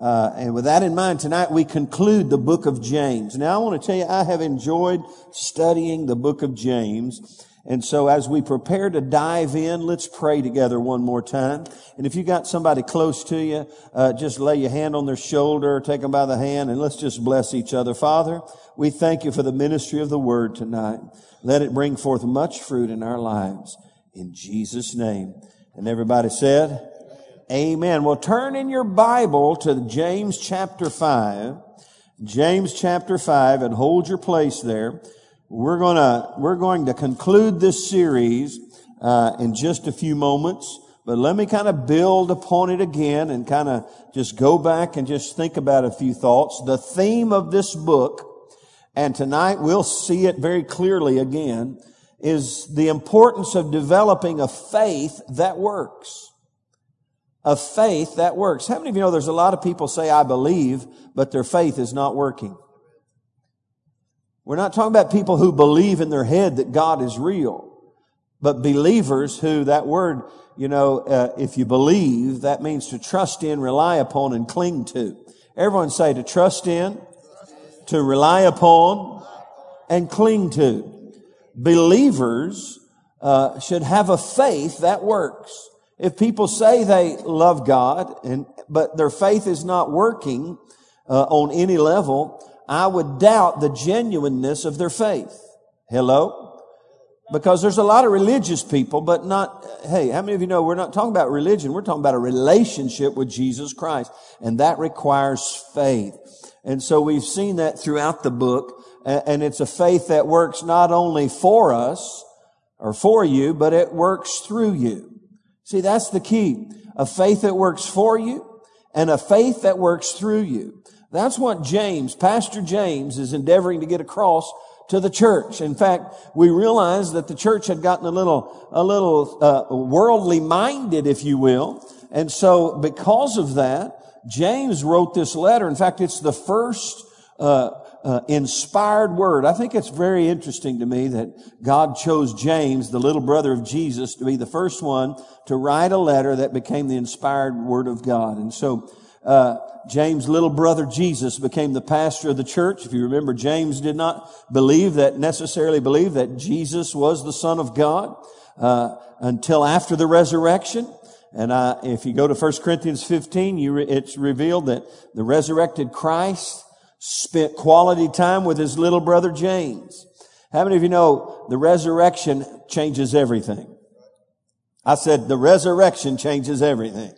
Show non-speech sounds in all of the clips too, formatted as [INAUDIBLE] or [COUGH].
Uh, and with that in mind, tonight we conclude the book of James. Now I want to tell you, I have enjoyed studying the book of James. And so as we prepare to dive in, let's pray together one more time. And if you got somebody close to you, uh, just lay your hand on their shoulder, take them by the hand, and let's just bless each other. Father, we thank you for the ministry of the word tonight. Let it bring forth much fruit in our lives. In Jesus' name. And everybody said, Amen. Well, turn in your Bible to James chapter 5. James chapter 5 and hold your place there. We're gonna, we're going to conclude this series, uh, in just a few moments. But let me kind of build upon it again and kind of just go back and just think about a few thoughts. The theme of this book, and tonight we'll see it very clearly again, is the importance of developing a faith that works of faith that works. How many of you know there's a lot of people say, I believe, but their faith is not working? We're not talking about people who believe in their head that God is real, but believers who that word, you know, uh, if you believe, that means to trust in, rely upon, and cling to. Everyone say to trust in, to rely upon, and cling to. Believers uh, should have a faith that works. If people say they love God and, but their faith is not working, uh, on any level, I would doubt the genuineness of their faith. Hello? Because there's a lot of religious people, but not, hey, how many of you know we're not talking about religion, we're talking about a relationship with Jesus Christ. And that requires faith. And so we've seen that throughout the book. And it's a faith that works not only for us or for you, but it works through you. See, that's the key. A faith that works for you and a faith that works through you. That's what James, Pastor James is endeavoring to get across to the church. In fact, we realized that the church had gotten a little, a little, uh, worldly minded, if you will. And so because of that, James wrote this letter. In fact, it's the first, uh, uh, inspired word. I think it's very interesting to me that God chose James, the little brother of Jesus, to be the first one to write a letter that became the inspired word of God. And so, uh, James' little brother Jesus became the pastor of the church. If you remember, James did not believe that, necessarily believe that Jesus was the Son of God, uh, until after the resurrection. And uh, if you go to 1 Corinthians 15, you re- it's revealed that the resurrected Christ spent quality time with his little brother James. How many of you know the resurrection changes everything? I said the resurrection changes everything.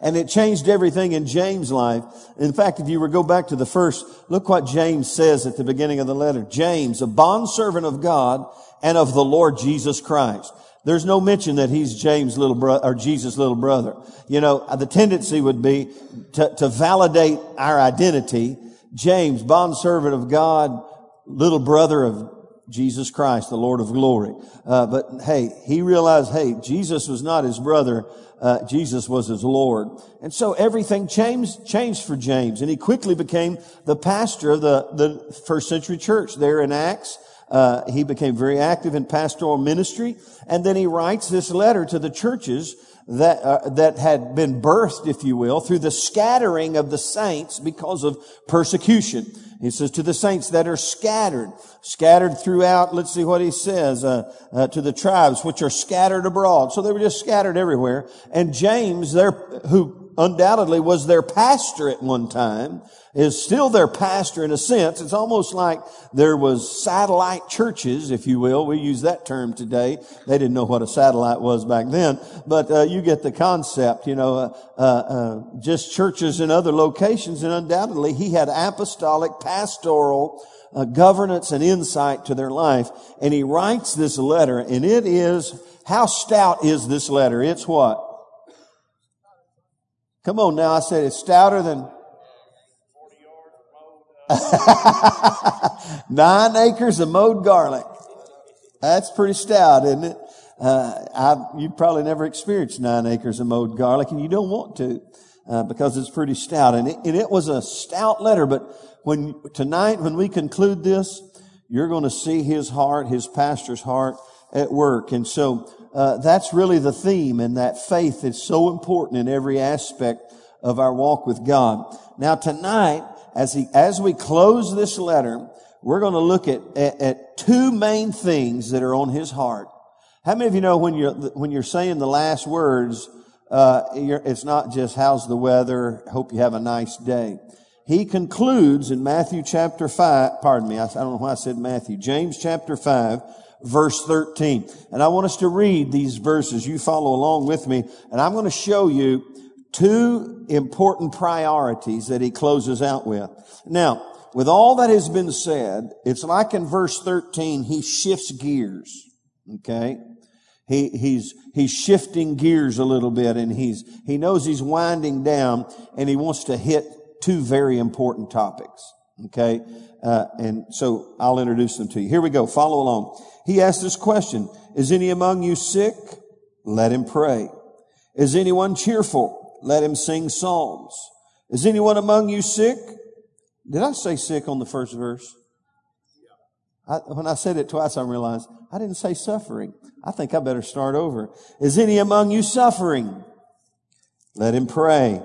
And it changed everything in James' life. In fact, if you were go back to the first, look what James says at the beginning of the letter. James, a bondservant of God and of the Lord Jesus Christ. There's no mention that he's James' little brother or Jesus' little brother. You know, the tendency would be to, to validate our identity James, bondservant of God, little brother of Jesus Christ, the Lord of glory. Uh, but hey, he realized, hey, Jesus was not his brother. Uh, Jesus was his Lord. And so everything changed, changed for James. And he quickly became the pastor of the, the first century church there in Acts. Uh, he became very active in pastoral ministry. And then he writes this letter to the churches that, uh, that had been birthed, if you will, through the scattering of the saints because of persecution. He says to the saints that are scattered, scattered throughout, let's see what he says, uh, uh, to the tribes which are scattered abroad. So they were just scattered everywhere. And James, there, who undoubtedly was their pastor at one time, is still their pastor in a sense. It's almost like there was satellite churches, if you will. We use that term today. They didn't know what a satellite was back then, but uh, you get the concept. You know, uh, uh, uh, just churches in other locations, and undoubtedly he had apostolic, pastoral. Uh, governance and insight to their life. And he writes this letter, and it is, how stout is this letter? It's what? Come on now, I said it's stouter than [LAUGHS] Nine acres of mowed garlic. That's pretty stout, isn't it? Uh, I, you probably never experienced nine acres of mowed garlic, and you don't want to uh, because it's pretty stout. And it, and it was a stout letter. But when tonight, when we conclude this, you're going to see his heart, his pastor's heart at work. And so uh, that's really the theme, and that faith is so important in every aspect of our walk with God. Now tonight, as he, as we close this letter, we're going to look at, at, at two main things that are on his heart. How many of you know when you're, when you're saying the last words, uh, it's not just how's the weather, hope you have a nice day. He concludes in Matthew chapter 5, pardon me, I, I don't know why I said Matthew, James chapter 5, verse 13. And I want us to read these verses. You follow along with me, and I'm going to show you two important priorities that he closes out with. Now, with all that has been said, it's like in verse 13, he shifts gears. Okay? He, he's, he's shifting gears a little bit and he's, he knows he's winding down and he wants to hit two very important topics. Okay? Uh, and so I'll introduce them to you. Here we go. Follow along. He asked this question. Is any among you sick? Let him pray. Is anyone cheerful? Let him sing psalms. Is anyone among you sick? Did I say sick on the first verse? I, when I said it twice, I realized I didn't say suffering. I think I better start over. Is any among you suffering? Let him pray.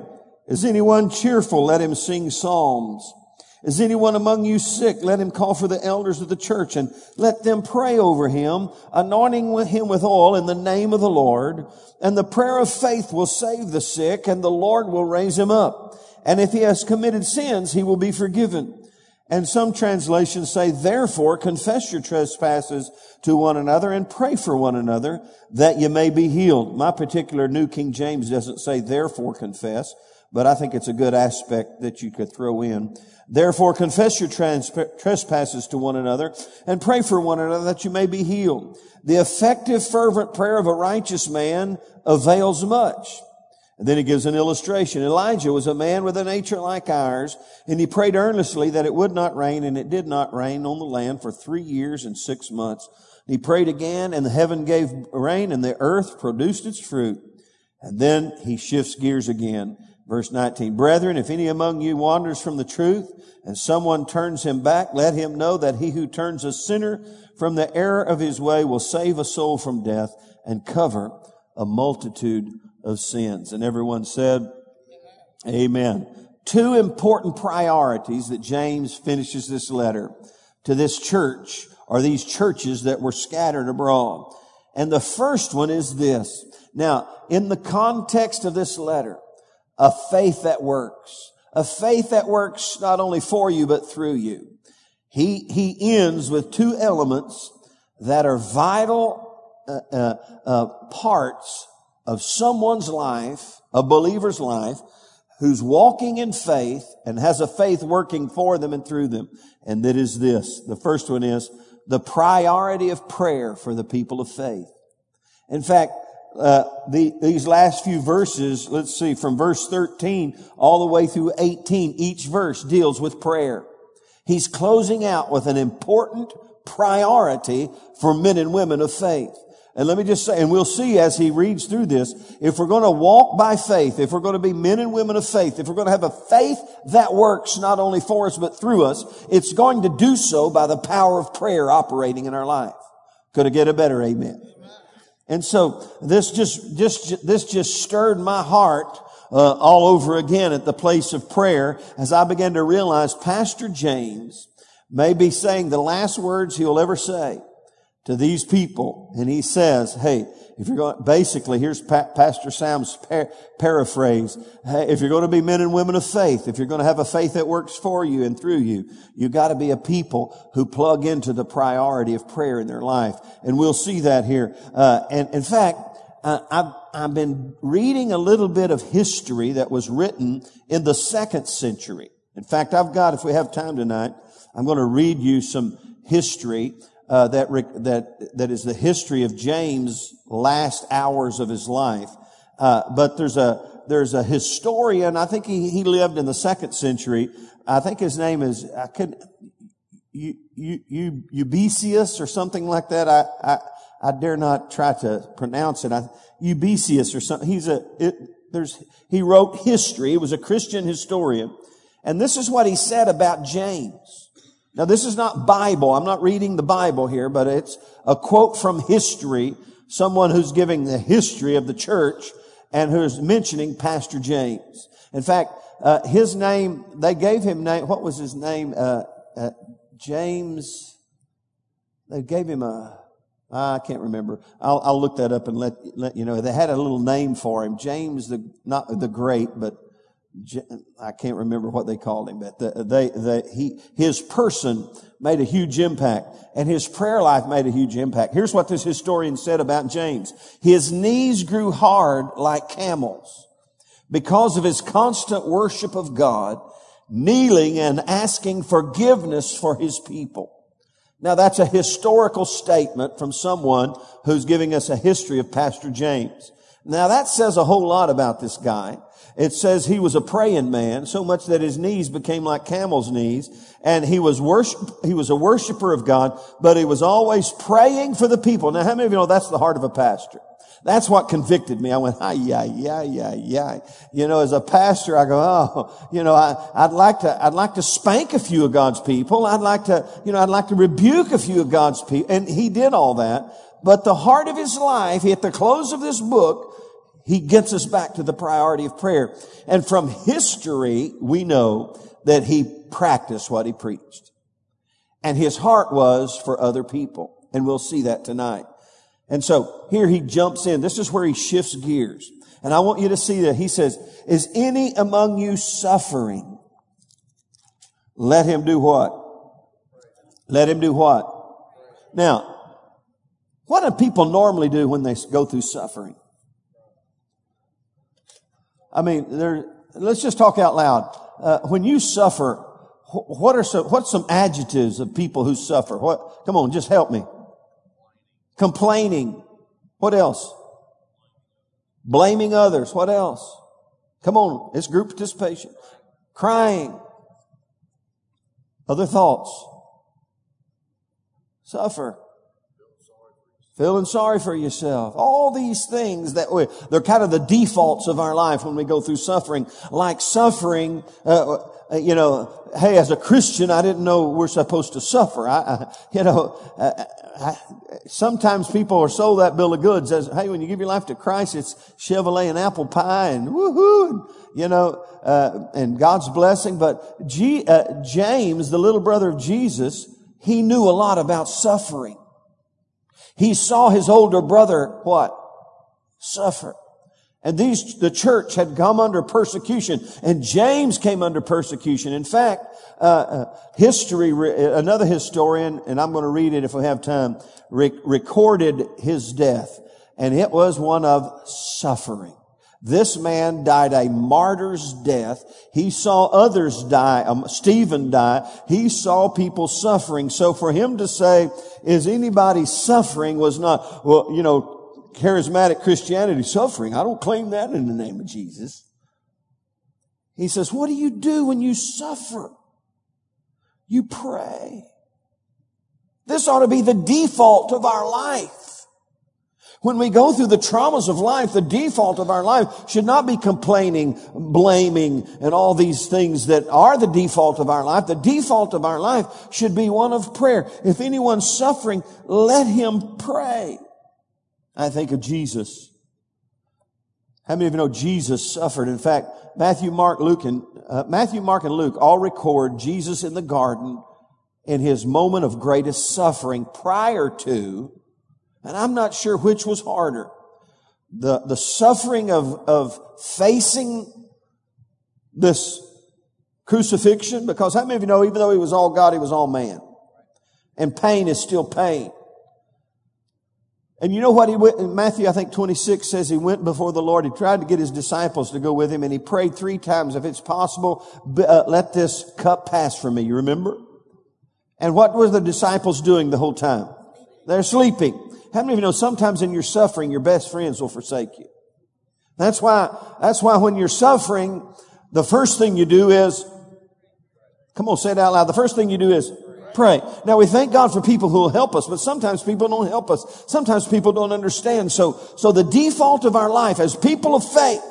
Is anyone cheerful? Let him sing psalms. Is anyone among you sick? Let him call for the elders of the church and let them pray over him, anointing him with oil in the name of the Lord. And the prayer of faith will save the sick and the Lord will raise him up. And if he has committed sins, he will be forgiven. And some translations say, therefore confess your trespasses to one another and pray for one another that you may be healed. My particular New King James doesn't say therefore confess, but I think it's a good aspect that you could throw in. Therefore confess your trespasses to one another and pray for one another that you may be healed. The effective fervent prayer of a righteous man avails much. And then he gives an illustration. Elijah was a man with a nature like ours, and he prayed earnestly that it would not rain, and it did not rain on the land for three years and six months. He prayed again, and the heaven gave rain, and the earth produced its fruit. And then he shifts gears again. Verse 19, Brethren, if any among you wanders from the truth, and someone turns him back, let him know that he who turns a sinner from the error of his way will save a soul from death and cover a multitude of sins. And everyone said, Amen. Two important priorities that James finishes this letter to this church are these churches that were scattered abroad. And the first one is this. Now, in the context of this letter, a faith that works, a faith that works not only for you, but through you. He, he ends with two elements that are vital uh, uh, uh, parts of someone's life, a believer's life, who's walking in faith and has a faith working for them and through them. And that is this. The first one is the priority of prayer for the people of faith. In fact, uh, the, these last few verses, let's see, from verse 13 all the way through 18, each verse deals with prayer. He's closing out with an important priority for men and women of faith. And let me just say, and we'll see as he reads through this, if we're going to walk by faith, if we're going to be men and women of faith, if we're going to have a faith that works not only for us, but through us, it's going to do so by the power of prayer operating in our life. Could I get a better amen? And so this just, this just stirred my heart uh, all over again at the place of prayer as I began to realize Pastor James may be saying the last words he'll ever say to these people. And he says, hey, if you're going, basically, here's pa- Pastor Sam's par- paraphrase. Hey, if you're going to be men and women of faith, if you're going to have a faith that works for you and through you, you got to be a people who plug into the priority of prayer in their life. And we'll see that here. Uh, and in fact, uh, I've, I've been reading a little bit of history that was written in the second century. In fact, I've got, if we have time tonight, I'm going to read you some history uh, that that that is the history of James' last hours of his life. Uh, but there's a there's a historian. I think he, he lived in the second century. I think his name is I could you you Eusebius or something like that. I, I I dare not try to pronounce it. I, Eusebius or something. He's a it, there's he wrote history. He was a Christian historian, and this is what he said about James. Now this is not Bible. I'm not reading the Bible here, but it's a quote from history. Someone who's giving the history of the church and who's mentioning Pastor James. In fact, uh, his name, they gave him name, what was his name? Uh, uh, James, they gave him a, I can't remember. I'll, I'll look that up and let, let you know. They had a little name for him. James the, not the great, but I can't remember what they called him, but the, they, the, he, his person made a huge impact and his prayer life made a huge impact. Here's what this historian said about James. His knees grew hard like camels because of his constant worship of God, kneeling and asking forgiveness for his people. Now that's a historical statement from someone who's giving us a history of Pastor James. Now that says a whole lot about this guy. It says he was a praying man, so much that his knees became like camel's knees, and he was worship, he was a worshiper of God, but he was always praying for the people. Now how many of you know that's the heart of a pastor? That's what convicted me. I went, ah, yeah, yeah, yeah, yeah. You know, as a pastor, I go, oh, you know, I, I'd like to, I'd like to spank a few of God's people. I'd like to, you know, I'd like to rebuke a few of God's people. And he did all that. But the heart of his life, at the close of this book, he gets us back to the priority of prayer. And from history, we know that he practiced what he preached. And his heart was for other people. And we'll see that tonight. And so here he jumps in. This is where he shifts gears. And I want you to see that he says, is any among you suffering? Let him do what? Let him do what? Now, what do people normally do when they go through suffering? I mean, let's just talk out loud. Uh, when you suffer, what are some, what's some adjectives of people who suffer? What, come on, just help me. Complaining. What else? Blaming others. What else? Come on, it's group participation. Crying. Other thoughts. Suffer. Feeling sorry for yourself. All these things that we, they're kind of the defaults of our life when we go through suffering. Like suffering, uh, uh, you know, hey, as a Christian, I didn't know we're supposed to suffer. I, I you know, uh, I, sometimes people are sold that bill of goods as, hey, when you give your life to Christ, it's Chevrolet and apple pie and woohoo, and, you know, uh, and God's blessing. But G, uh, James, the little brother of Jesus, he knew a lot about suffering. He saw his older brother, what? Suffer. And these, the church had come under persecution and James came under persecution. In fact, uh, uh, history, another historian, and I'm going to read it if we have time, recorded his death. And it was one of suffering. This man died a martyr's death. He saw others die, um, Stephen die. He saw people suffering. So for him to say, is anybody suffering was not, well, you know, charismatic Christianity suffering. I don't claim that in the name of Jesus. He says, what do you do when you suffer? You pray. This ought to be the default of our life. When we go through the traumas of life, the default of our life should not be complaining, blaming, and all these things that are the default of our life. The default of our life should be one of prayer. If anyone's suffering, let him pray. I think of Jesus. How many of you know Jesus suffered? In fact, Matthew, Mark, Luke, and uh, Matthew, Mark, and Luke all record Jesus in the garden in his moment of greatest suffering prior to and I'm not sure which was harder. The, the suffering of, of facing this crucifixion, because how many of you know, even though he was all God, he was all man. And pain is still pain. And you know what he went, in Matthew, I think 26 says he went before the Lord. He tried to get his disciples to go with him and he prayed three times, if it's possible, uh, let this cup pass from me. You remember? And what were the disciples doing the whole time? They're sleeping. How many of you know sometimes in your suffering, your best friends will forsake you? That's why, that's why when you're suffering, the first thing you do is, come on, say it out loud. The first thing you do is pray. Now we thank God for people who will help us, but sometimes people don't help us. Sometimes people don't understand. So, so the default of our life as people of faith,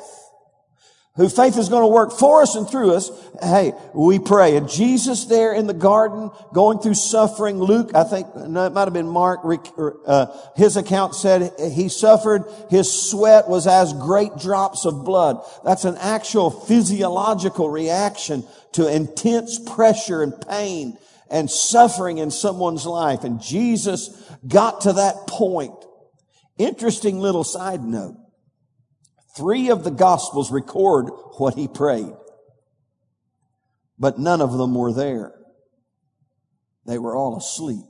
who faith is going to work for us and through us, hey, we pray. And Jesus there in the garden, going through suffering, Luke, I think, no, it might have been Mark, uh, his account said he suffered, his sweat was as great drops of blood. That's an actual physiological reaction to intense pressure and pain and suffering in someone's life. And Jesus got to that point. Interesting little side note. Three of the gospels record what he prayed, but none of them were there. They were all asleep.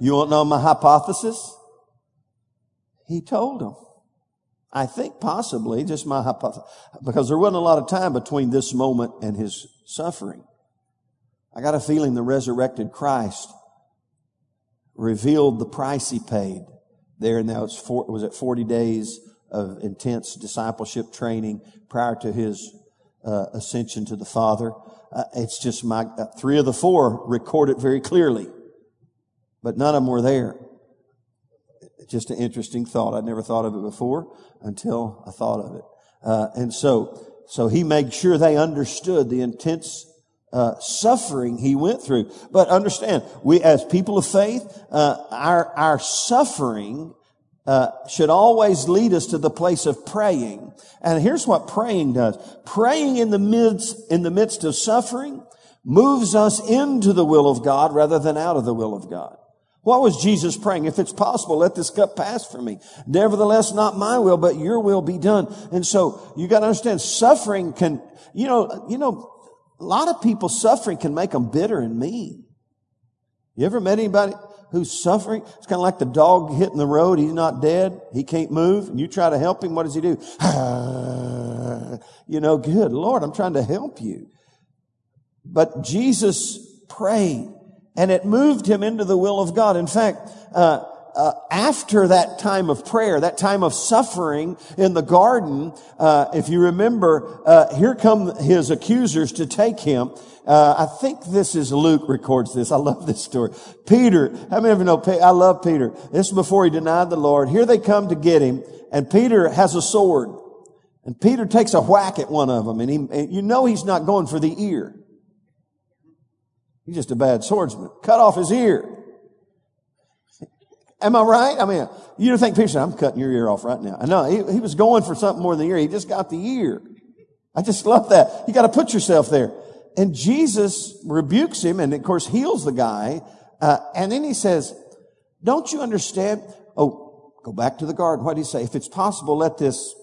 You want to know my hypothesis? He told them. I think possibly, just my hypothesis, because there wasn't a lot of time between this moment and his suffering. I got a feeling the resurrected Christ revealed the price he paid there. And that was, four, was it 40 days of intense discipleship training prior to his uh, ascension to the Father. Uh, it's just my, uh, three of the four record it very clearly, but none of them were there. Just an interesting thought. I'd never thought of it before until I thought of it. Uh, and so, so he made sure they understood the intense uh, suffering he went through. But understand, we as people of faith, uh, our our suffering uh, should always lead us to the place of praying. And here's what praying does: praying in the midst in the midst of suffering moves us into the will of God rather than out of the will of God. What was Jesus praying? If it's possible, let this cup pass from me. Nevertheless, not my will, but your will be done. And so you got to understand suffering can, you know, you know, a lot of people suffering can make them bitter and mean. You ever met anybody who's suffering? It's kind of like the dog hitting the road. He's not dead. He can't move. And you try to help him. What does he do? [SIGHS] you know, good Lord, I'm trying to help you. But Jesus prayed and it moved him into the will of God. In fact, uh, uh, after that time of prayer, that time of suffering in the garden, uh, if you remember, uh, here come his accusers to take him. Uh, I think this is Luke records this. I love this story. Peter, how many of you know? I love Peter. This is before he denied the Lord. Here they come to get him, and Peter has a sword, and Peter takes a whack at one of them, and, he, and you know he's not going for the ear. He's just a bad swordsman. Cut off his ear. Am I right? I mean, you think Peter said, I'm cutting your ear off right now. I know he, he was going for something more than the ear. He just got the ear. I just love that. You got to put yourself there. And Jesus rebukes him and of course heals the guy. Uh, and then he says, don't you understand? Oh, go back to the garden. What did he say? If it's possible, let this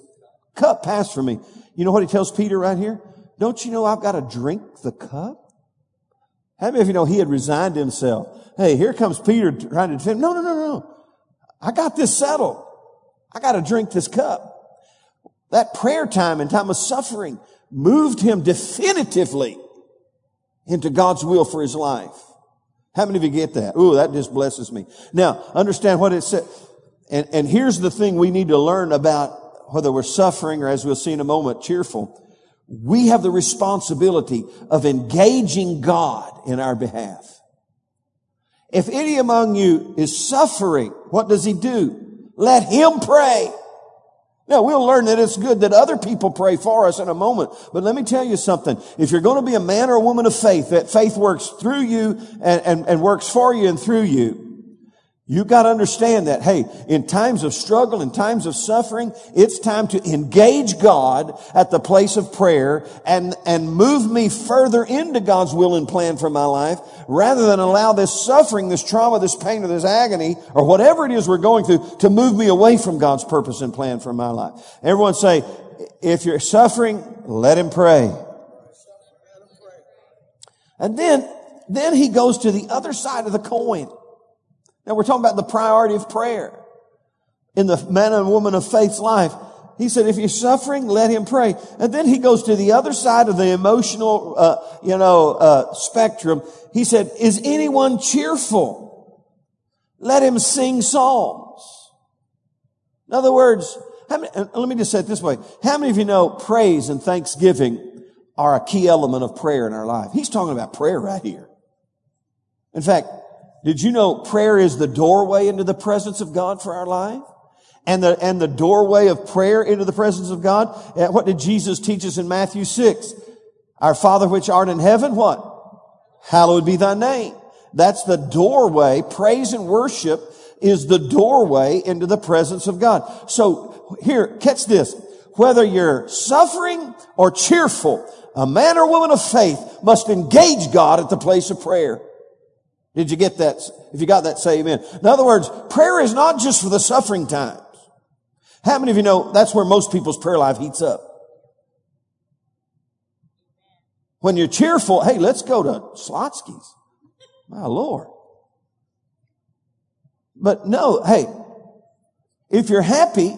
cup pass from me. You know what he tells Peter right here? Don't you know I've got to drink the cup? How many of you know he had resigned himself? Hey, here comes Peter trying to defend. No, no, no, no. I got this settled. I got to drink this cup. That prayer time and time of suffering moved him definitively into God's will for his life. How many of you get that? Ooh, that just blesses me. Now, understand what it said. And, and here's the thing we need to learn about whether we're suffering or as we'll see in a moment, cheerful. We have the responsibility of engaging God in our behalf. If any among you is suffering, what does he do? Let him pray. Now we'll learn that it's good that other people pray for us in a moment. But let me tell you something. If you're going to be a man or a woman of faith, that faith works through you and, and, and works for you and through you, you got to understand that, hey, in times of struggle, in times of suffering, it's time to engage God at the place of prayer and, and move me further into God's will and plan for my life rather than allow this suffering, this trauma, this pain, or this agony, or whatever it is we're going through to move me away from God's purpose and plan for my life. Everyone say, if you're suffering, let him pray. And then, then he goes to the other side of the coin. Now we're talking about the priority of prayer in the man and woman of faith's life. He said, if you're suffering, let him pray. And then he goes to the other side of the emotional, uh, you know, uh, spectrum. He said, is anyone cheerful? Let him sing psalms. In other words, many, let me just say it this way. How many of you know praise and thanksgiving are a key element of prayer in our life? He's talking about prayer right here. In fact, Did you know prayer is the doorway into the presence of God for our life? And the, and the doorway of prayer into the presence of God? Uh, what did Jesus teach us in Matthew 6? Our Father which art in heaven, what? Hallowed be thy name. That's the doorway. Praise and worship is the doorway into the presence of God. So here, catch this. Whether you're suffering or cheerful, a man or woman of faith must engage God at the place of prayer. Did you get that? If you got that, say amen. In other words, prayer is not just for the suffering times. How many of you know that's where most people's prayer life heats up? When you're cheerful, hey, let's go to Slotsky's. My Lord. But no, hey, if you're happy,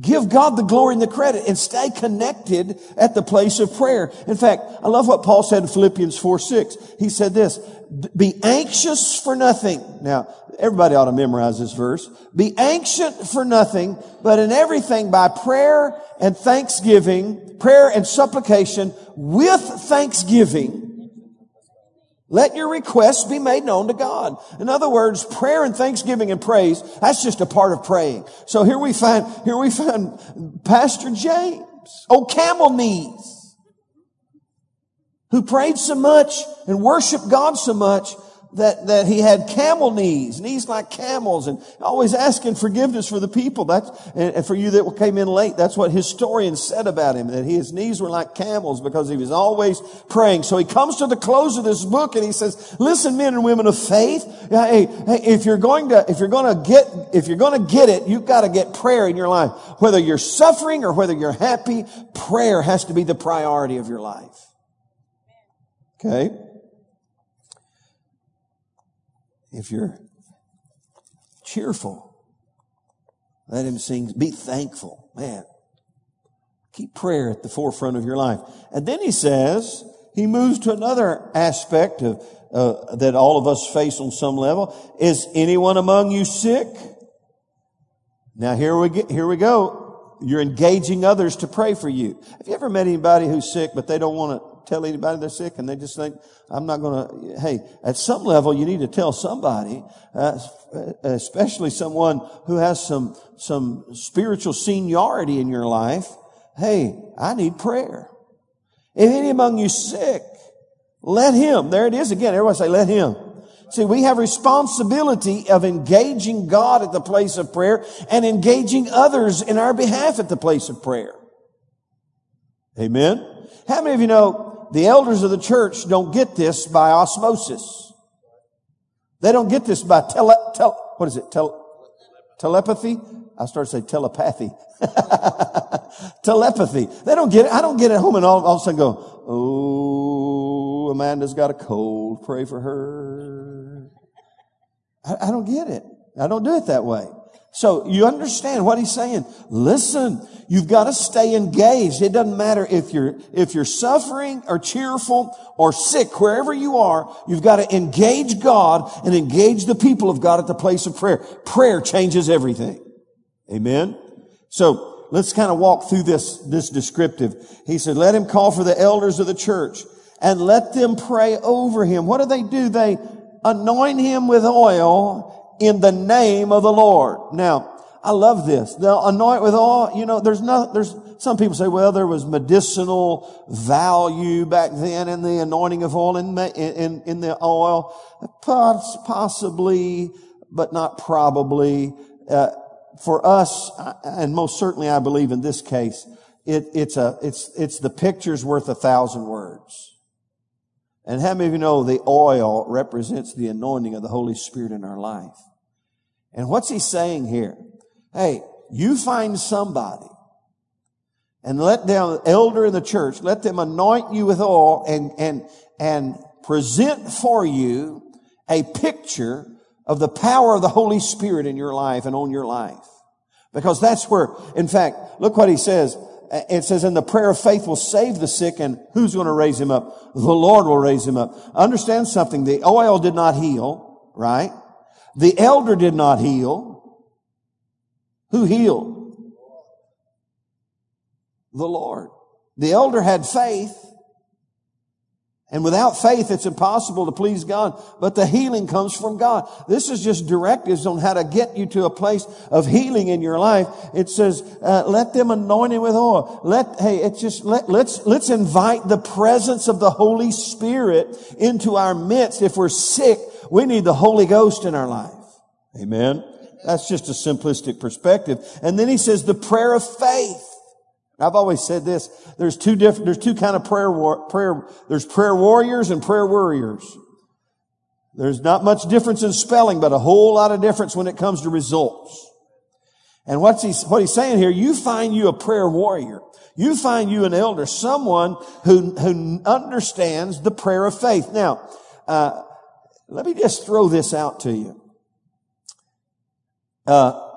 Give God the glory and the credit and stay connected at the place of prayer. In fact, I love what Paul said in Philippians 4, 6. He said this, be anxious for nothing. Now, everybody ought to memorize this verse. Be anxious for nothing, but in everything by prayer and thanksgiving, prayer and supplication with thanksgiving let your requests be made known to God. In other words, prayer and thanksgiving and praise, that's just a part of praying. So here we find, here we find Pastor James, oh camel knees, who prayed so much and worshiped God so much that, that he had camel knees, knees like camels, and always asking forgiveness for the people. That's, and for you that came in late, that's what historians said about him, that his knees were like camels because he was always praying. So he comes to the close of this book and he says, listen, men and women of faith, hey, hey if you're going to, if you're going to get, if you're going to get it, you've got to get prayer in your life. Whether you're suffering or whether you're happy, prayer has to be the priority of your life. Okay? If you're cheerful, let him sing, be thankful. Man, keep prayer at the forefront of your life. And then he says, he moves to another aspect of, uh, that all of us face on some level. Is anyone among you sick? Now here we get, here we go. You're engaging others to pray for you. Have you ever met anybody who's sick, but they don't want to tell anybody they're sick and they just think, I'm not going to, hey, at some level you need to tell somebody, uh, especially someone who has some, some spiritual seniority in your life. Hey, I need prayer. If any among you sick, let him. There it is again. Everybody say, let him. See, we have responsibility of engaging God at the place of prayer and engaging others in our behalf at the place of prayer. Amen. How many of you know the elders of the church don't get this by osmosis. They don't get this by tele, tele what is it? Tele, telepathy? I started to say telepathy. [LAUGHS] telepathy. They don't get it. I don't get it home and all, all of a sudden go, oh, Amanda's got a cold. Pray for her. I, I don't get it. I don't do it that way. So you understand what he's saying. Listen, you've got to stay engaged. It doesn't matter if you're, if you're suffering or cheerful or sick, wherever you are, you've got to engage God and engage the people of God at the place of prayer. Prayer changes everything. Amen. So let's kind of walk through this, this descriptive. He said, let him call for the elders of the church and let them pray over him. What do they do? They anoint him with oil in the name of the Lord. Now, I love this. They'll anoint with oil. You know, there's no, there's, some people say, well, there was medicinal value back then in the anointing of oil in, in, in the oil. Possibly, but not probably. Uh, for us, and most certainly I believe in this case, it, it's a, it's, it's the picture's worth a thousand words. And how many of you know the oil represents the anointing of the Holy Spirit in our life? And what's he saying here? Hey, you find somebody and let them, elder in the church, let them anoint you with oil and, and, and present for you a picture of the power of the Holy Spirit in your life and on your life. Because that's where, in fact, look what he says. Uh, it says, and the prayer of faith will save the sick and who's going to raise him up? The Lord will raise him up. Understand something. The oil did not heal, right? The elder did not heal. Who healed? The Lord. The elder had faith And without faith, it's impossible to please God, but the healing comes from God. This is just directives on how to get you to a place of healing in your life. It says, uh, let them anoint him with oil. Let, hey, it's just, let, let's, let's invite the presence of the Holy Spirit into our midst. If we're sick, we need the Holy Ghost in our life. Amen. That's just a simplistic perspective. And then he says the prayer of faith. I've always said this. There's two different, there's two kind of prayer, war, prayer, there's prayer warriors and prayer worriers. There's not much difference in spelling, but a whole lot of difference when it comes to results. And what's he, what he's saying here, you find you a prayer warrior. You find you an elder, someone who, who understands the prayer of faith. Now, uh, let me just throw this out to you. Uh,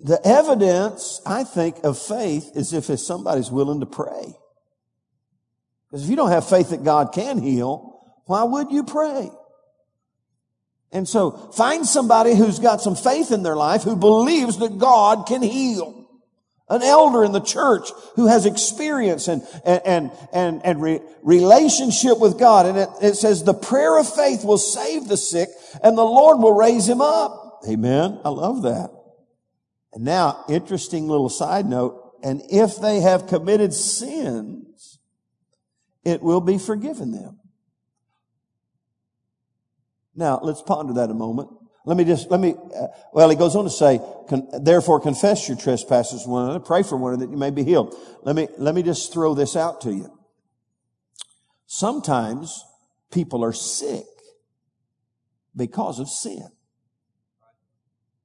the evidence, I think, of faith is if somebody's willing to pray. Because if you don't have faith that God can heal, why would you pray? And so find somebody who's got some faith in their life who believes that God can heal. An elder in the church who has experience and, and, and, and, and re- relationship with God. And it, it says the prayer of faith will save the sick and the Lord will raise him up. Amen. I love that. And now, interesting little side note. And if they have committed sins, it will be forgiven them. Now, let's ponder that a moment. Let me just, let me, uh, well, he goes on to say, therefore confess your trespasses one another, pray for one another that you may be healed. Let me, let me just throw this out to you. Sometimes people are sick because of sin.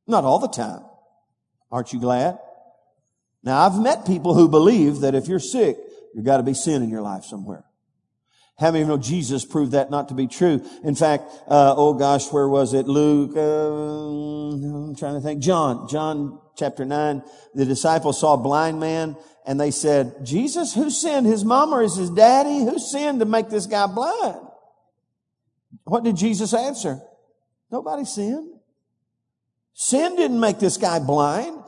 Not all the time. Aren't you glad? Now, I've met people who believe that if you're sick, you've got to be sin in your life somewhere. How many of you know Jesus proved that not to be true? In fact, uh, oh gosh, where was it? Luke, uh, I'm trying to think. John, John chapter 9, the disciples saw a blind man and they said, Jesus, who sinned? His mom or is his daddy? Who sinned to make this guy blind? What did Jesus answer? Nobody sinned. Sin didn't make this guy blind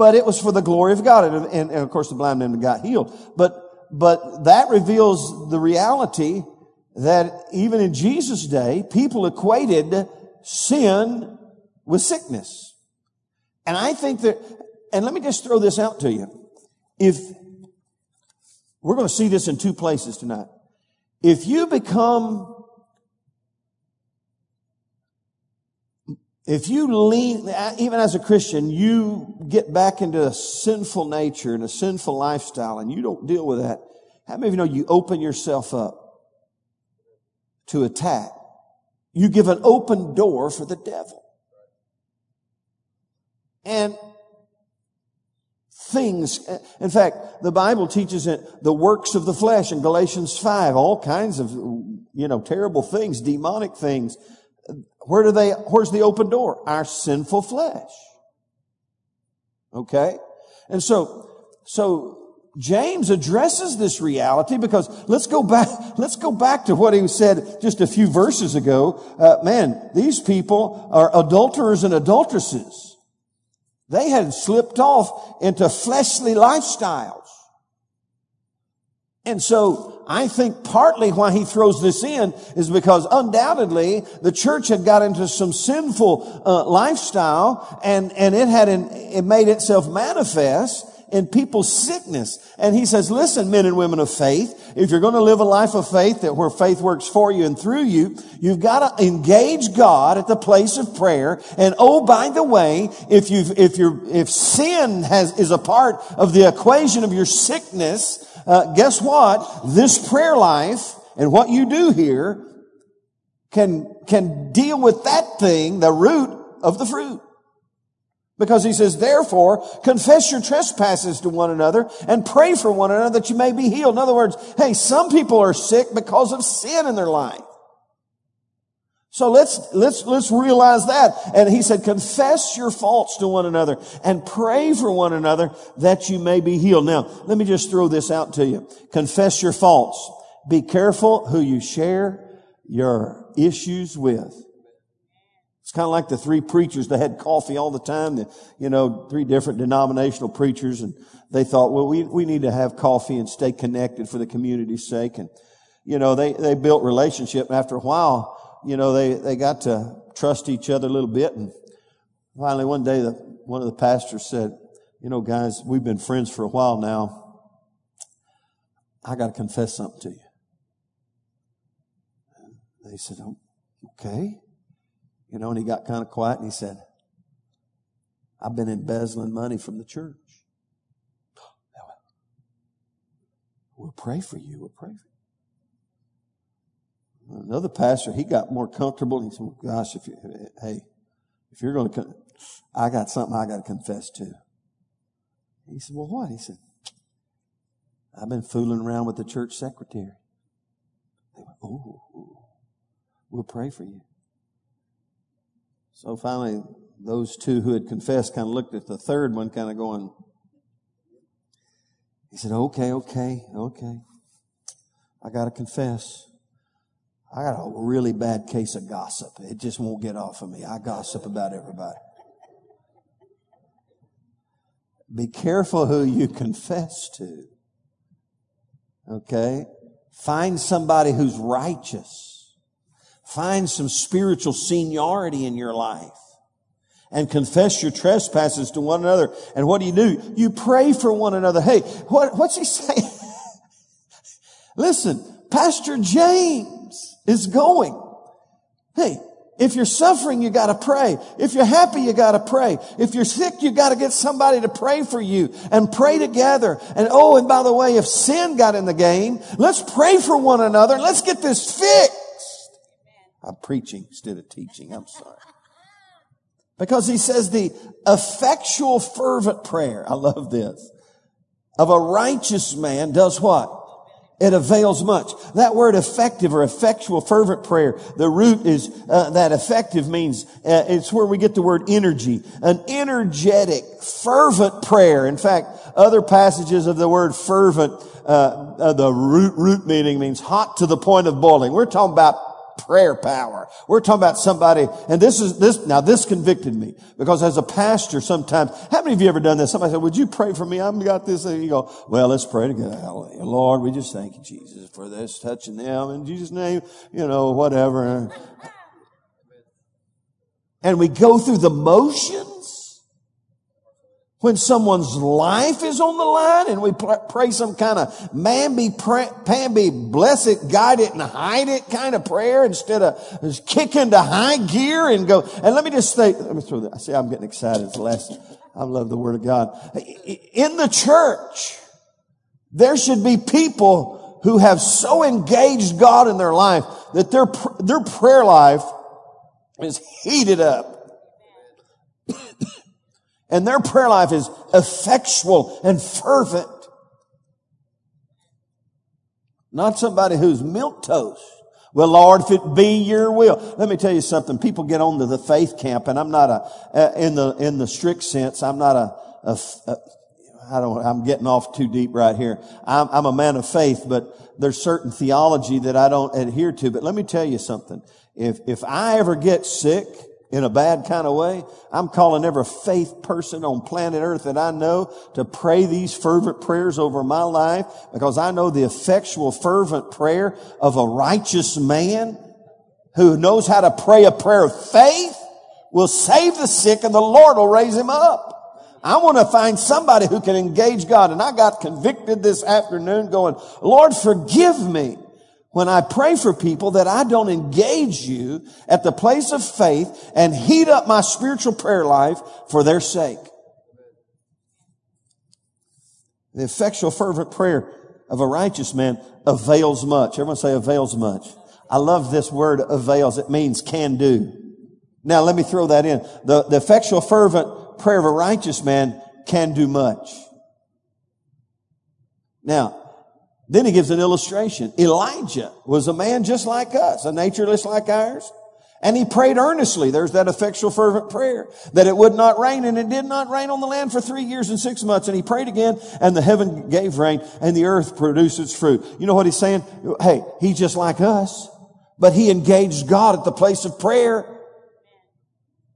but it was for the glory of God. And, and, and of course, the blind man got healed. But, but that reveals the reality that even in Jesus' day, people equated sin with sickness. And I think that, and let me just throw this out to you. If, we're going to see this in two places tonight. If you become If you lean, even as a Christian, you get back into a sinful nature and a sinful lifestyle and you don't deal with that, how many of you know you open yourself up to attack? You give an open door for the devil. And things, in fact, the Bible teaches it, the works of the flesh in Galatians 5, all kinds of, you know, terrible things, demonic things where do they, where's the open door? Our sinful flesh. Okay? And so, so James addresses this reality because let's go back, let's go back to what he said just a few verses ago. Uh, man, these people are adulterers and adulteresses. They had slipped off into fleshly lifestyles. And so I think partly why he throws this in is because undoubtedly the church had got into some sinful uh, lifestyle and, and it had an, it made itself manifest in people's sickness. And he says, listen, men and women of faith, if you're going to live a life of faith that where faith works for you and through you, you've got to engage God at the place of prayer. And oh, by the way, if you if you're, if sin has, is a part of the equation of your sickness, uh, guess what? This prayer life and what you do here can, can deal with that thing, the root of the fruit. Because he says, therefore, confess your trespasses to one another and pray for one another that you may be healed. In other words, hey, some people are sick because of sin in their life. So let's, let's, let's realize that. And he said, confess your faults to one another and pray for one another that you may be healed. Now, let me just throw this out to you. Confess your faults. Be careful who you share your issues with. It's kind of like the three preachers that had coffee all the time, the, you know, three different denominational preachers. And they thought, well, we, we need to have coffee and stay connected for the community's sake. And you know, they, they built relationship. And after a while, you know, they, they got to trust each other a little bit. And finally one day, the, one of the pastors said, you know, guys, we've been friends for a while now. I got to confess something to you. They said, oh, okay. You know, and he got kind of quiet and he said, I've been embezzling money from the church. We'll pray for you. We'll pray for you. Another pastor, he got more comfortable. He said, gosh, if you, hey, if you're going to, I got something I got to confess to. He said, well, what? He said, I've been fooling around with the church secretary. They went, oh, we'll pray for you. So finally, those two who had confessed kind of looked at the third one, kind of going, he said, okay, okay, okay. I got to confess. I got a really bad case of gossip. It just won't get off of me. I gossip about everybody. Be careful who you confess to. Okay? Find somebody who's righteous. Find some spiritual seniority in your life and confess your trespasses to one another. And what do you do? You pray for one another. Hey, what, what's he [LAUGHS] saying? Listen, Pastor James is going. Hey, if you're suffering, you gotta pray. If you're happy, you gotta pray. If you're sick, you gotta get somebody to pray for you and pray together. And oh, and by the way, if sin got in the game, let's pray for one another. Let's get this fixed. I'm preaching instead of teaching. I'm sorry. Because he says the effectual fervent prayer, I love this, of a righteous man does what? It avails much. That word effective or effectual fervent prayer, the root is, uh, that effective means, uh, it's where we get the word energy. An energetic, fervent prayer. In fact, other passages of the word fervent, uh, uh the root, root meaning means hot to the point of boiling. We're talking about prayer power. We're talking about somebody, and this is this, now this convicted me because as a pastor sometimes, how many of you ever done this? Somebody said, would you pray for me? I've got this. And you go, well, let's pray together. Hallelujah. Lord, we just thank you, Jesus, for this touching them in Jesus' name, you know, whatever. And we go through the motions when someone's life is on the line and we pray some kind of man be, be blessed, guide it and hide it kind of prayer instead of just kick into high gear and go. And let me just say, let me throw that. See I'm getting excited. It's the last. I love the word of God. In the church, there should be people who have so engaged God in their life that their, their prayer life is heated up. And their prayer life is effectual and fervent. Not somebody who's milk toast. Well, Lord, if it be your will. Let me tell you something. People get on to the faith camp and I'm not a, uh, in the, in the strict sense, I'm not a, a, a I don't, I'm getting off too deep right here. I'm, I'm a man of faith, but there's certain theology that I don't adhere to. But let me tell you something. If, if I ever get sick, in a bad kind of way. I'm calling every faith person on planet earth that I know to pray these fervent prayers over my life because I know the effectual fervent prayer of a righteous man who knows how to pray a prayer of faith will save the sick and the Lord will raise him up. I want to find somebody who can engage God. And I got convicted this afternoon going, Lord, forgive me when I pray for people that I don't engage you at the place of faith and heat up my spiritual prayer life for their sake. The effectual fervent prayer of a righteous man avails much. Everyone say avails much. I love this word avails. It means can do. Now let me throw that in. The, the effectual fervent prayer of a righteous man can do much. Now, then he gives an illustration. Elijah was a man just like us, a nature like ours. And he prayed earnestly. There's that effectual fervent prayer that it would not rain and it did not rain on the land for three years and six months. And he prayed again and the heaven gave rain and the earth produced its fruit. You know what he's saying? Hey, he's just like us, but he engaged God at the place of prayer.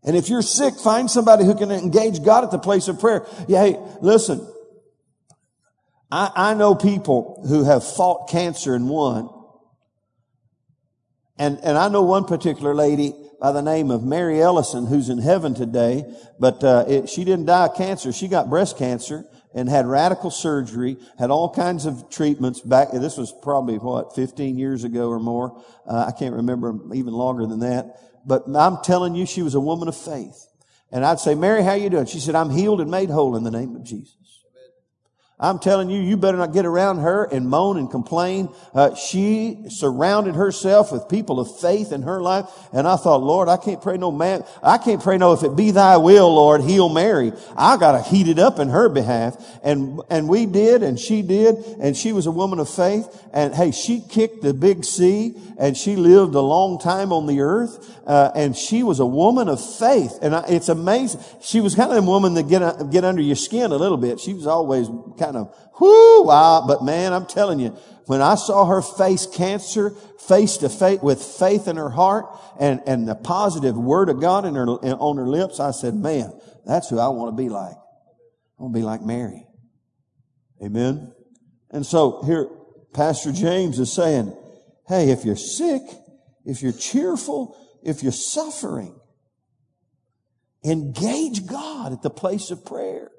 And if you're sick, find somebody who can engage God at the place of prayer. Yeah, hey, listen, I, I know people who have fought cancer and won, And, and I know one particular lady by the name of Mary Ellison who's in heaven today, but uh, it, she didn't die of cancer. She got breast cancer and had radical surgery, had all kinds of treatments back. This was probably what, 15 years ago or more. Uh, I can't remember even longer than that. But I'm telling you, she was a woman of faith. And I'd say, Mary, how you doing? She said, I'm healed and made whole in the name of Jesus. I'm telling you, you better not get around her and moan and complain. Uh, she surrounded herself with people of faith in her life. And I thought, Lord, I can't pray no man. I can't pray no, if it be thy will, Lord, heal Mary. I got to heat it up in her behalf. And, and we did and she did. And she was a woman of faith. And hey, she kicked the big C and she lived a long time on the earth. Uh, and she was a woman of faith. And I, it's amazing. She was kind of a woman that get, get under your skin a little bit. She was always kind of, whoo, wow. But man, I'm telling you, when I saw her face cancer face to face with faith in her heart and, and the positive word of God in her, on her lips, I said, man, that's who I want to be like. I want to be like Mary. Amen. And so here, Pastor James is saying, hey, if you're sick, if you're cheerful, if you're suffering, engage God at the place of prayer.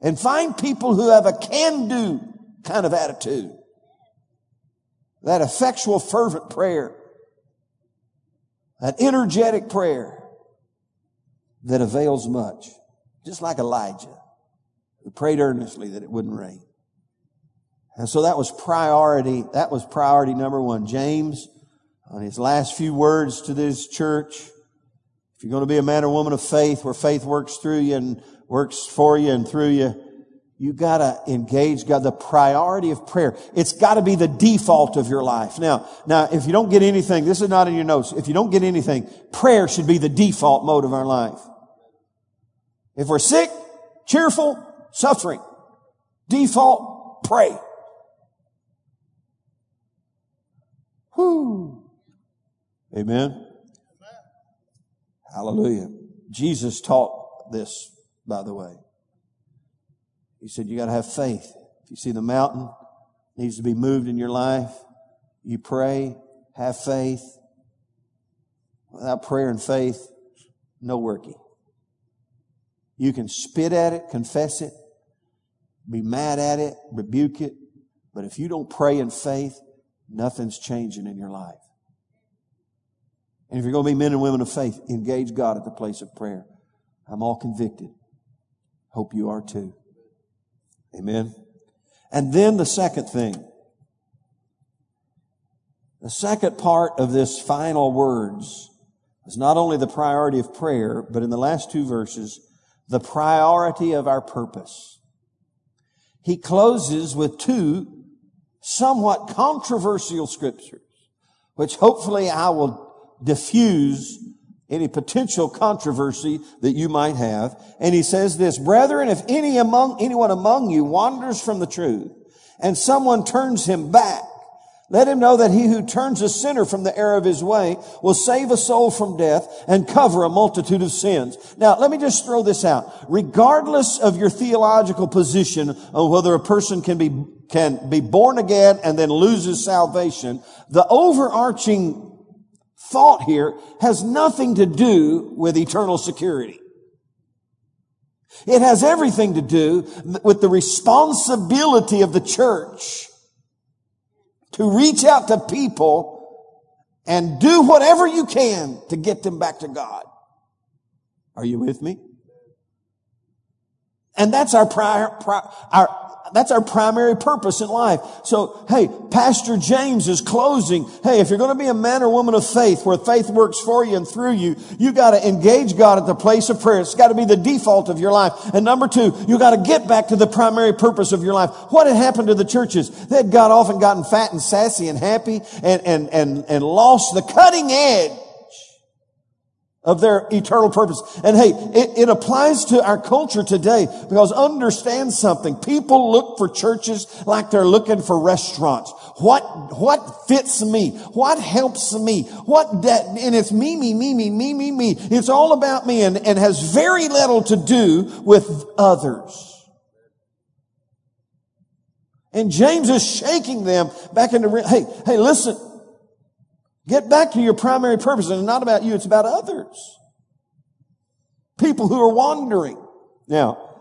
And find people who have a can do kind of attitude. That effectual, fervent prayer. That energetic prayer that avails much. Just like Elijah, who prayed earnestly that it wouldn't rain. And so that was priority. That was priority number one. James, on his last few words to this church, if you're going to be a man or woman of faith where faith works through you and works for you and through you, you gotta engage God, the priority of prayer. It's gotta be the default of your life. Now, now, if you don't get anything, this is not in your notes. If you don't get anything, prayer should be the default mode of our life. If we're sick, cheerful, suffering, default, pray. Whoo. Amen. Hallelujah. Jesus taught this, by the way. He said, you got to have faith. If you see the mountain needs to be moved in your life, you pray, have faith. Without prayer and faith, no working. You can spit at it, confess it, be mad at it, rebuke it, but if you don't pray in faith, nothing's changing in your life. And if you're going to be men and women of faith, engage God at the place of prayer. I'm all convicted. Hope you are too. Amen. And then the second thing. The second part of this final words is not only the priority of prayer, but in the last two verses, the priority of our purpose. He closes with two somewhat controversial scriptures, which hopefully I will diffuse any potential controversy that you might have. And he says this, brethren, if any among, anyone among you wanders from the truth and someone turns him back, let him know that he who turns a sinner from the error of his way will save a soul from death and cover a multitude of sins. Now, let me just throw this out. Regardless of your theological position on whether a person can be, can be born again and then loses salvation, the overarching thought here has nothing to do with eternal security. It has everything to do with the responsibility of the church to reach out to people and do whatever you can to get them back to God. Are you with me? And that's our prior, prior our, that's our primary purpose in life. So, hey, Pastor James is closing. Hey, if you're going to be a man or woman of faith where faith works for you and through you, you got to engage God at the place of prayer. It's got to be the default of your life. And number two, you got to get back to the primary purpose of your life. What had happened to the churches? They had got off and gotten fat and sassy and happy and, and, and, and lost the cutting edge of their eternal purpose. And hey, it, it, applies to our culture today because understand something. People look for churches like they're looking for restaurants. What, what fits me? What helps me? What that, and it's me, me, me, me, me, me, me. It's all about me and, and has very little to do with others. And James is shaking them back into, hey, hey, listen. Get back to your primary purpose. And it's not about you, it's about others. People who are wandering. Now,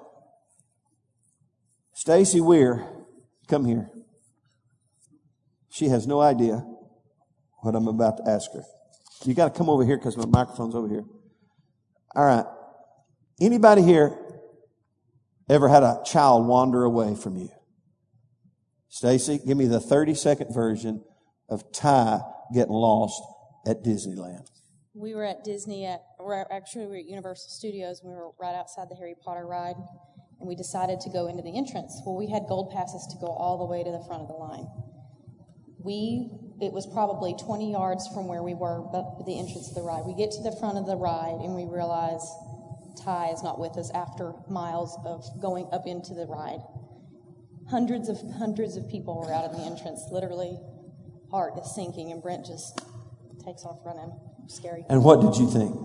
Stacy Weir, come here. She has no idea what I'm about to ask her. You got to come over here because my microphone's over here. All right. Anybody here ever had a child wander away from you? Stacy, give me the 30 second version of Ty getting lost at Disneyland. We were at Disney at, actually we were at Universal Studios. We were right outside the Harry Potter ride, and we decided to go into the entrance. Well, we had gold passes to go all the way to the front of the line. We, it was probably 20 yards from where we were, but the entrance of the ride. We get to the front of the ride, and we realize Ty is not with us after miles of going up into the ride. Hundreds of hundreds of people were out at the entrance. Literally, heart is sinking, and Brent just takes off running. Scary. And what did you think?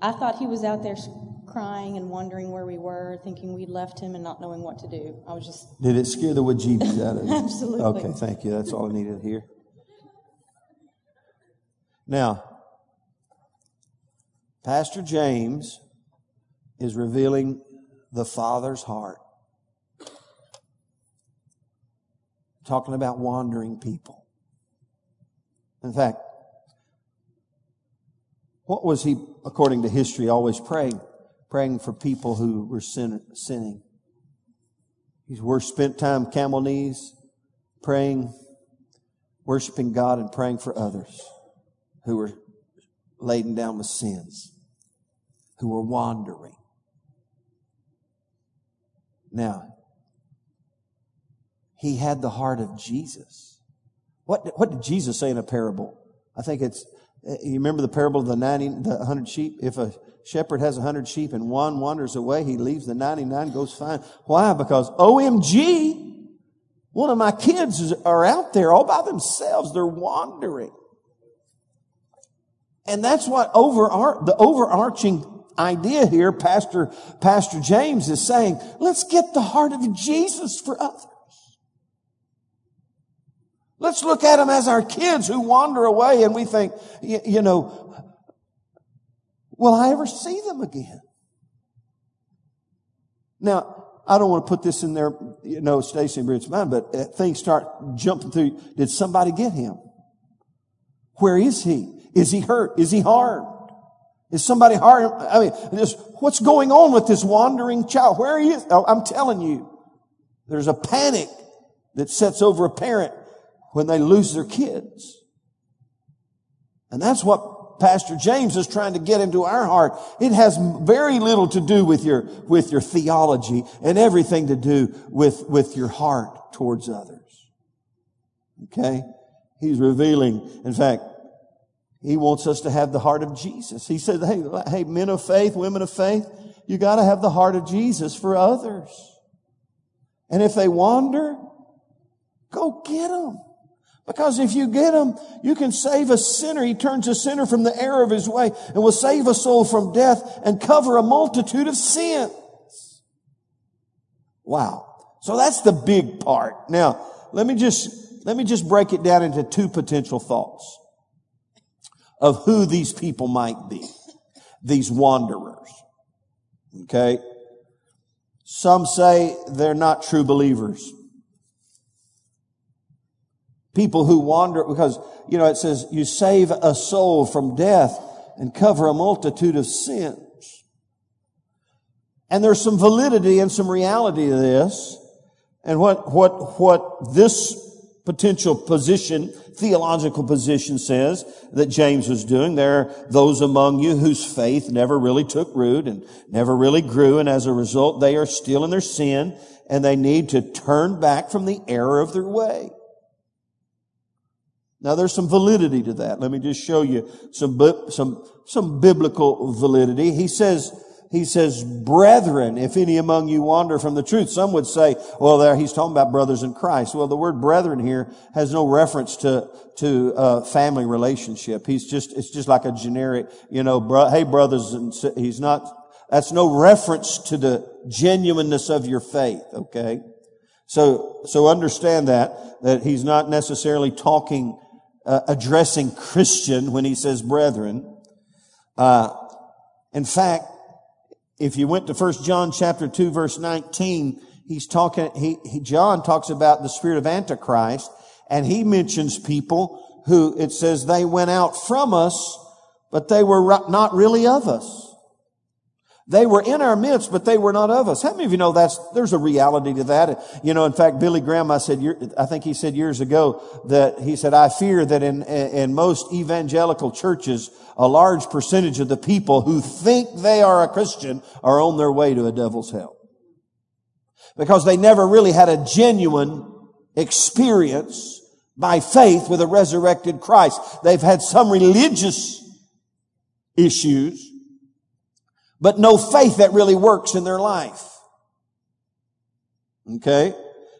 I thought he was out there crying and wondering where we were, thinking we'd left him and not knowing what to do. I was just. Did it scare the bejeebies out of you? [LAUGHS] Absolutely. Okay, thank you. That's all I needed to hear. Now, Pastor James is revealing the Father's heart. Talking about wandering people. In fact, what was he, according to history, always praying? Praying for people who were sin, sinning. He's were spent time camel knees, praying, worshiping God and praying for others who were laden down with sins, who were wandering. Now, he had the heart of Jesus. What, what did Jesus say in a parable? I think it's, you remember the parable of the 90, the 100 sheep? If a shepherd has a 100 sheep and one wanders away, he leaves the 99, goes fine. Why? Because OMG, one of my kids are out there all by themselves. They're wandering. And that's what over the overarching idea here, Pastor, Pastor James is saying, let's get the heart of Jesus for others. Let's look at them as our kids who wander away and we think, you, you know, will I ever see them again? Now, I don't want to put this in there, you know, Stacy and Bridget's mind, but uh, things start jumping through. Did somebody get him? Where is he? Is he hurt? Is he harmed? Is somebody harmed? I mean, just, what's going on with this wandering child? Where he is? Oh, I'm telling you, there's a panic that sets over a parent when they lose their kids. And that's what Pastor James is trying to get into our heart. It has very little to do with your, with your theology and everything to do with, with your heart towards others. Okay? He's revealing, in fact, he wants us to have the heart of Jesus. He said, hey, hey, men of faith, women of faith, you gotta have the heart of Jesus for others. And if they wander, go get them. Because if you get him, you can save a sinner. He turns a sinner from the error of his way and will save a soul from death and cover a multitude of sins. Wow. So that's the big part. Now, let me just, let me just break it down into two potential thoughts of who these people might be. These wanderers. Okay. Some say they're not true believers people who wander because, you know, it says you save a soul from death and cover a multitude of sins. And there's some validity and some reality to this. And what, what, what this potential position, theological position says that James was doing. There are those among you whose faith never really took root and never really grew. And as a result, they are still in their sin and they need to turn back from the error of their way. Now there's some validity to that. Let me just show you some, some, some biblical validity. He says, he says, brethren, if any among you wander from the truth. Some would say, well, there, he's talking about brothers in Christ. Well, the word brethren here has no reference to, to, uh, family relationship. He's just, it's just like a generic, you know, bro, hey brothers, and he's not, that's no reference to the genuineness of your faith, okay? So, so understand that, that he's not necessarily talking uh, addressing Christian when he says brethren. Uh, in fact, if you went to 1 John chapter 2 verse 19, he's talking, he, he, John talks about the spirit of Antichrist and he mentions people who it says they went out from us, but they were not really of us. They were in our midst, but they were not of us. How many of you know that's, there's a reality to that? You know, in fact, Billy Graham, I said, I think he said years ago that he said, I fear that in, in most evangelical churches, a large percentage of the people who think they are a Christian are on their way to a devil's hell. Because they never really had a genuine experience by faith with a resurrected Christ. They've had some religious issues, but no faith that really works in their life. Okay?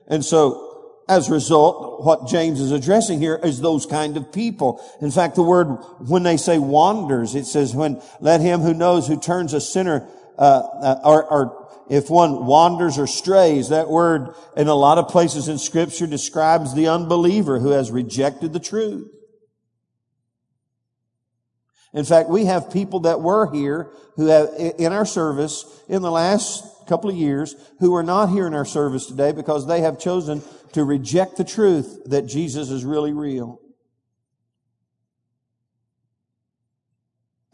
And so, as a result, what James is addressing here is those kind of people. In fact, the word, when they say wanders, it says, when, let him who knows who turns a sinner, uh, uh, or, or if one wanders or strays, that word in a lot of places in scripture describes the unbeliever who has rejected the truth. In fact, we have people that were here who have, in our service in the last couple of years, who are not here in our service today because they have chosen to reject the truth that Jesus is really real.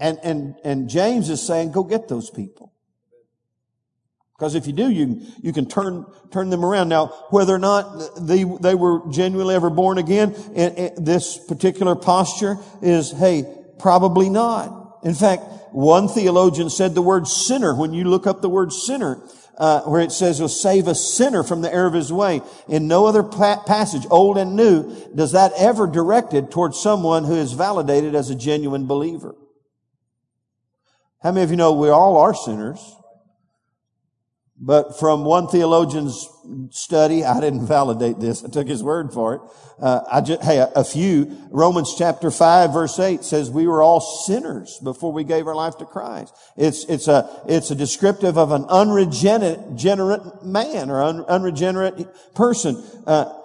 And, and, and James is saying, go get those people. Because if you do, you, you can turn, turn them around. Now, whether or not they, they were genuinely ever born again, this particular posture is, hey, Probably not. In fact, one theologian said the word sinner, when you look up the word sinner, uh, where it says will save a sinner from the error of his way. In no other pa- passage, old and new, does that ever directed towards someone who is validated as a genuine believer. How many of you know we all are sinners? But from one theologian's study, I didn't validate this. I took his word for it. Uh, I just, hey, a, few. Romans chapter 5 verse 8 says we were all sinners before we gave our life to Christ. It's, it's a, it's a descriptive of an unregenerate man or un, unregenerate person. Uh,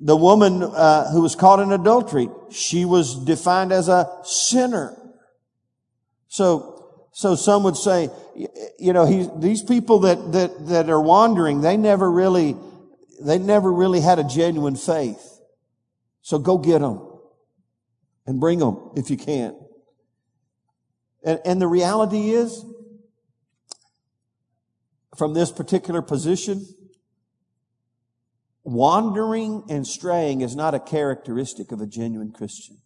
the woman uh, who was caught in adultery, she was defined as a sinner. So so some would say, you know, he, these people that, that, that are wandering, they never really, they never really had a genuine faith. So go get them and bring them if you can. And, and the reality is, from this particular position, wandering and straying is not a characteristic of a genuine Christian.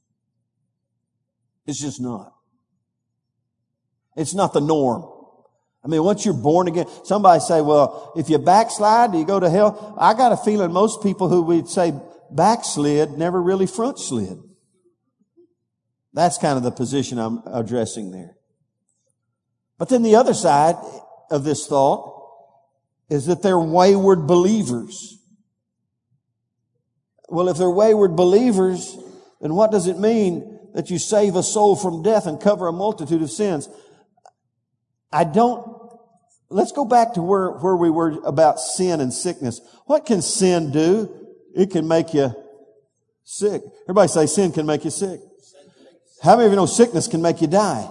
It's just not. It's not the norm. I mean, once you're born again, somebody say, well, if you backslide, do you go to hell? I got a feeling most people who we'd say backslid never really front slid. That's kind of the position I'm addressing there. But then the other side of this thought is that they're wayward believers. Well, if they're wayward believers, then what does it mean that you save a soul from death and cover a multitude of sins? I don't, let's go back to where, where we were about sin and sickness. What can sin do? It can make you sick. Everybody say sin can make you sick. How many of you know sickness can make you die?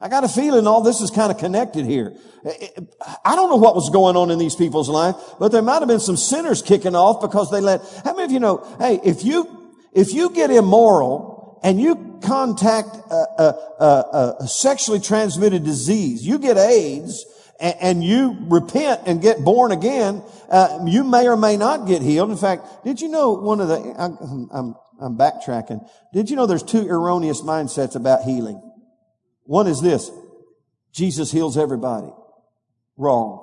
I got a feeling all this is kind of connected here. I don't know what was going on in these people's life, but there might have been some sinners kicking off because they let, how many of you know, hey, if you, if you get immoral and you contact a, a, a, sexually transmitted disease, you get AIDS, and, and you repent and get born again, uh, you may or may not get healed. In fact, did you know one of the, I'm, I'm, I'm backtracking. Did you know there's two erroneous mindsets about healing? One is this. Jesus heals everybody. Wrong.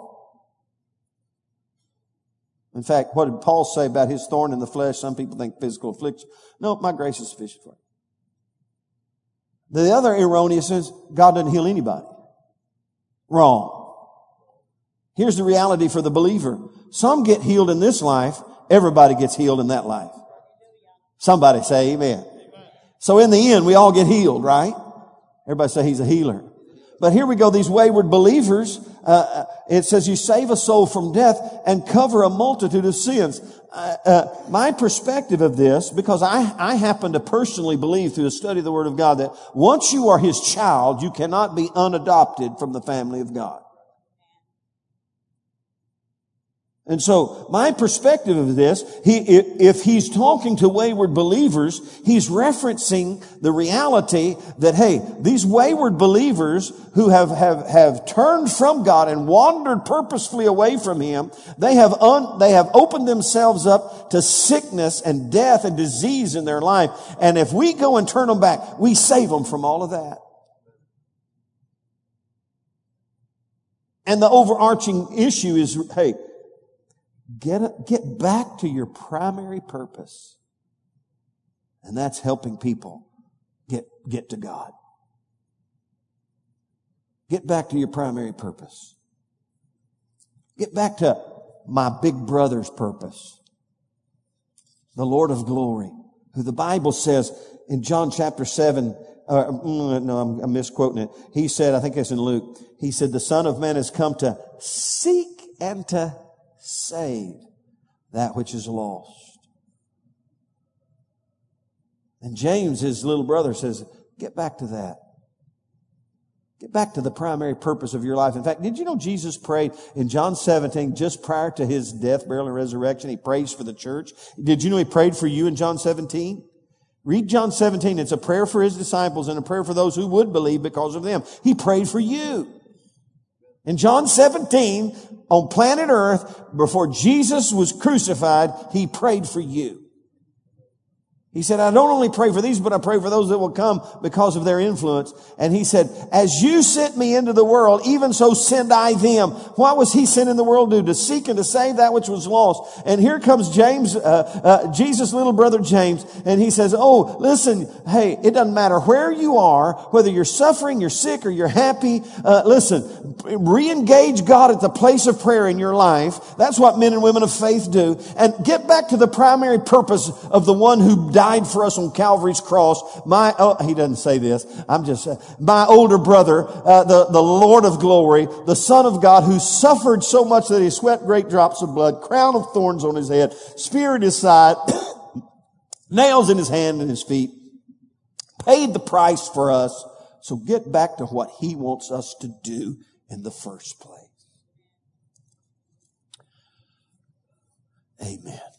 In fact, what did Paul say about his thorn in the flesh? Some people think physical affliction. No, my grace is sufficient for you. The other erroneous is God doesn't heal anybody. Wrong. Here's the reality for the believer. Some get healed in this life. Everybody gets healed in that life. Somebody say amen. So in the end, we all get healed, right? Everybody say he's a healer. But here we go. These wayward believers, uh, it says you save a soul from death and cover a multitude of sins. Uh, uh, my perspective of this, because I, I happen to personally believe through the study of the Word of God that once you are His child, you cannot be unadopted from the family of God. And so my perspective of this, he, if he's talking to wayward believers, he's referencing the reality that, hey, these wayward believers who have, have, have turned from God and wandered purposefully away from him, they have un, they have opened themselves up to sickness and death and disease in their life. And if we go and turn them back, we save them from all of that. And the overarching issue is, hey, Get, get back to your primary purpose. And that's helping people get, get to God. Get back to your primary purpose. Get back to my big brother's purpose. The Lord of glory, who the Bible says in John chapter 7, uh, mm, no, I'm, I'm misquoting it. He said, I think it's in Luke, he said, the Son of Man has come to seek and to save that which is lost. And James, his little brother, says, get back to that. Get back to the primary purpose of your life. In fact, did you know Jesus prayed in John 17, just prior to his death, burial, and resurrection? He prays for the church. Did you know he prayed for you in John 17? Read John 17. It's a prayer for his disciples and a prayer for those who would believe because of them. He prayed for you. In John 17, on planet earth, before Jesus was crucified, he prayed for you. He said, I don't only pray for these, but I pray for those that will come because of their influence. And he said, as you sent me into the world, even so send I them. What was he sent in the world to do? To seek and to save that which was lost. And here comes James, uh, uh, Jesus' little brother James, and he says, oh, listen, hey, it doesn't matter where you are, whether you're suffering, you're sick, or you're happy, uh, listen, re-engage God at the place of prayer in your life. That's what men and women of faith do. And get back to the primary purpose of the one who died died for us on Calvary's cross. My, oh, he doesn't say this. I'm just, uh, my older brother, uh, the, the Lord of glory, the Son of God who suffered so much that he sweat great drops of blood, crown of thorns on his head, spear in his side, [COUGHS] nails in his hand and his feet, paid the price for us. So get back to what he wants us to do in the first place. Amen.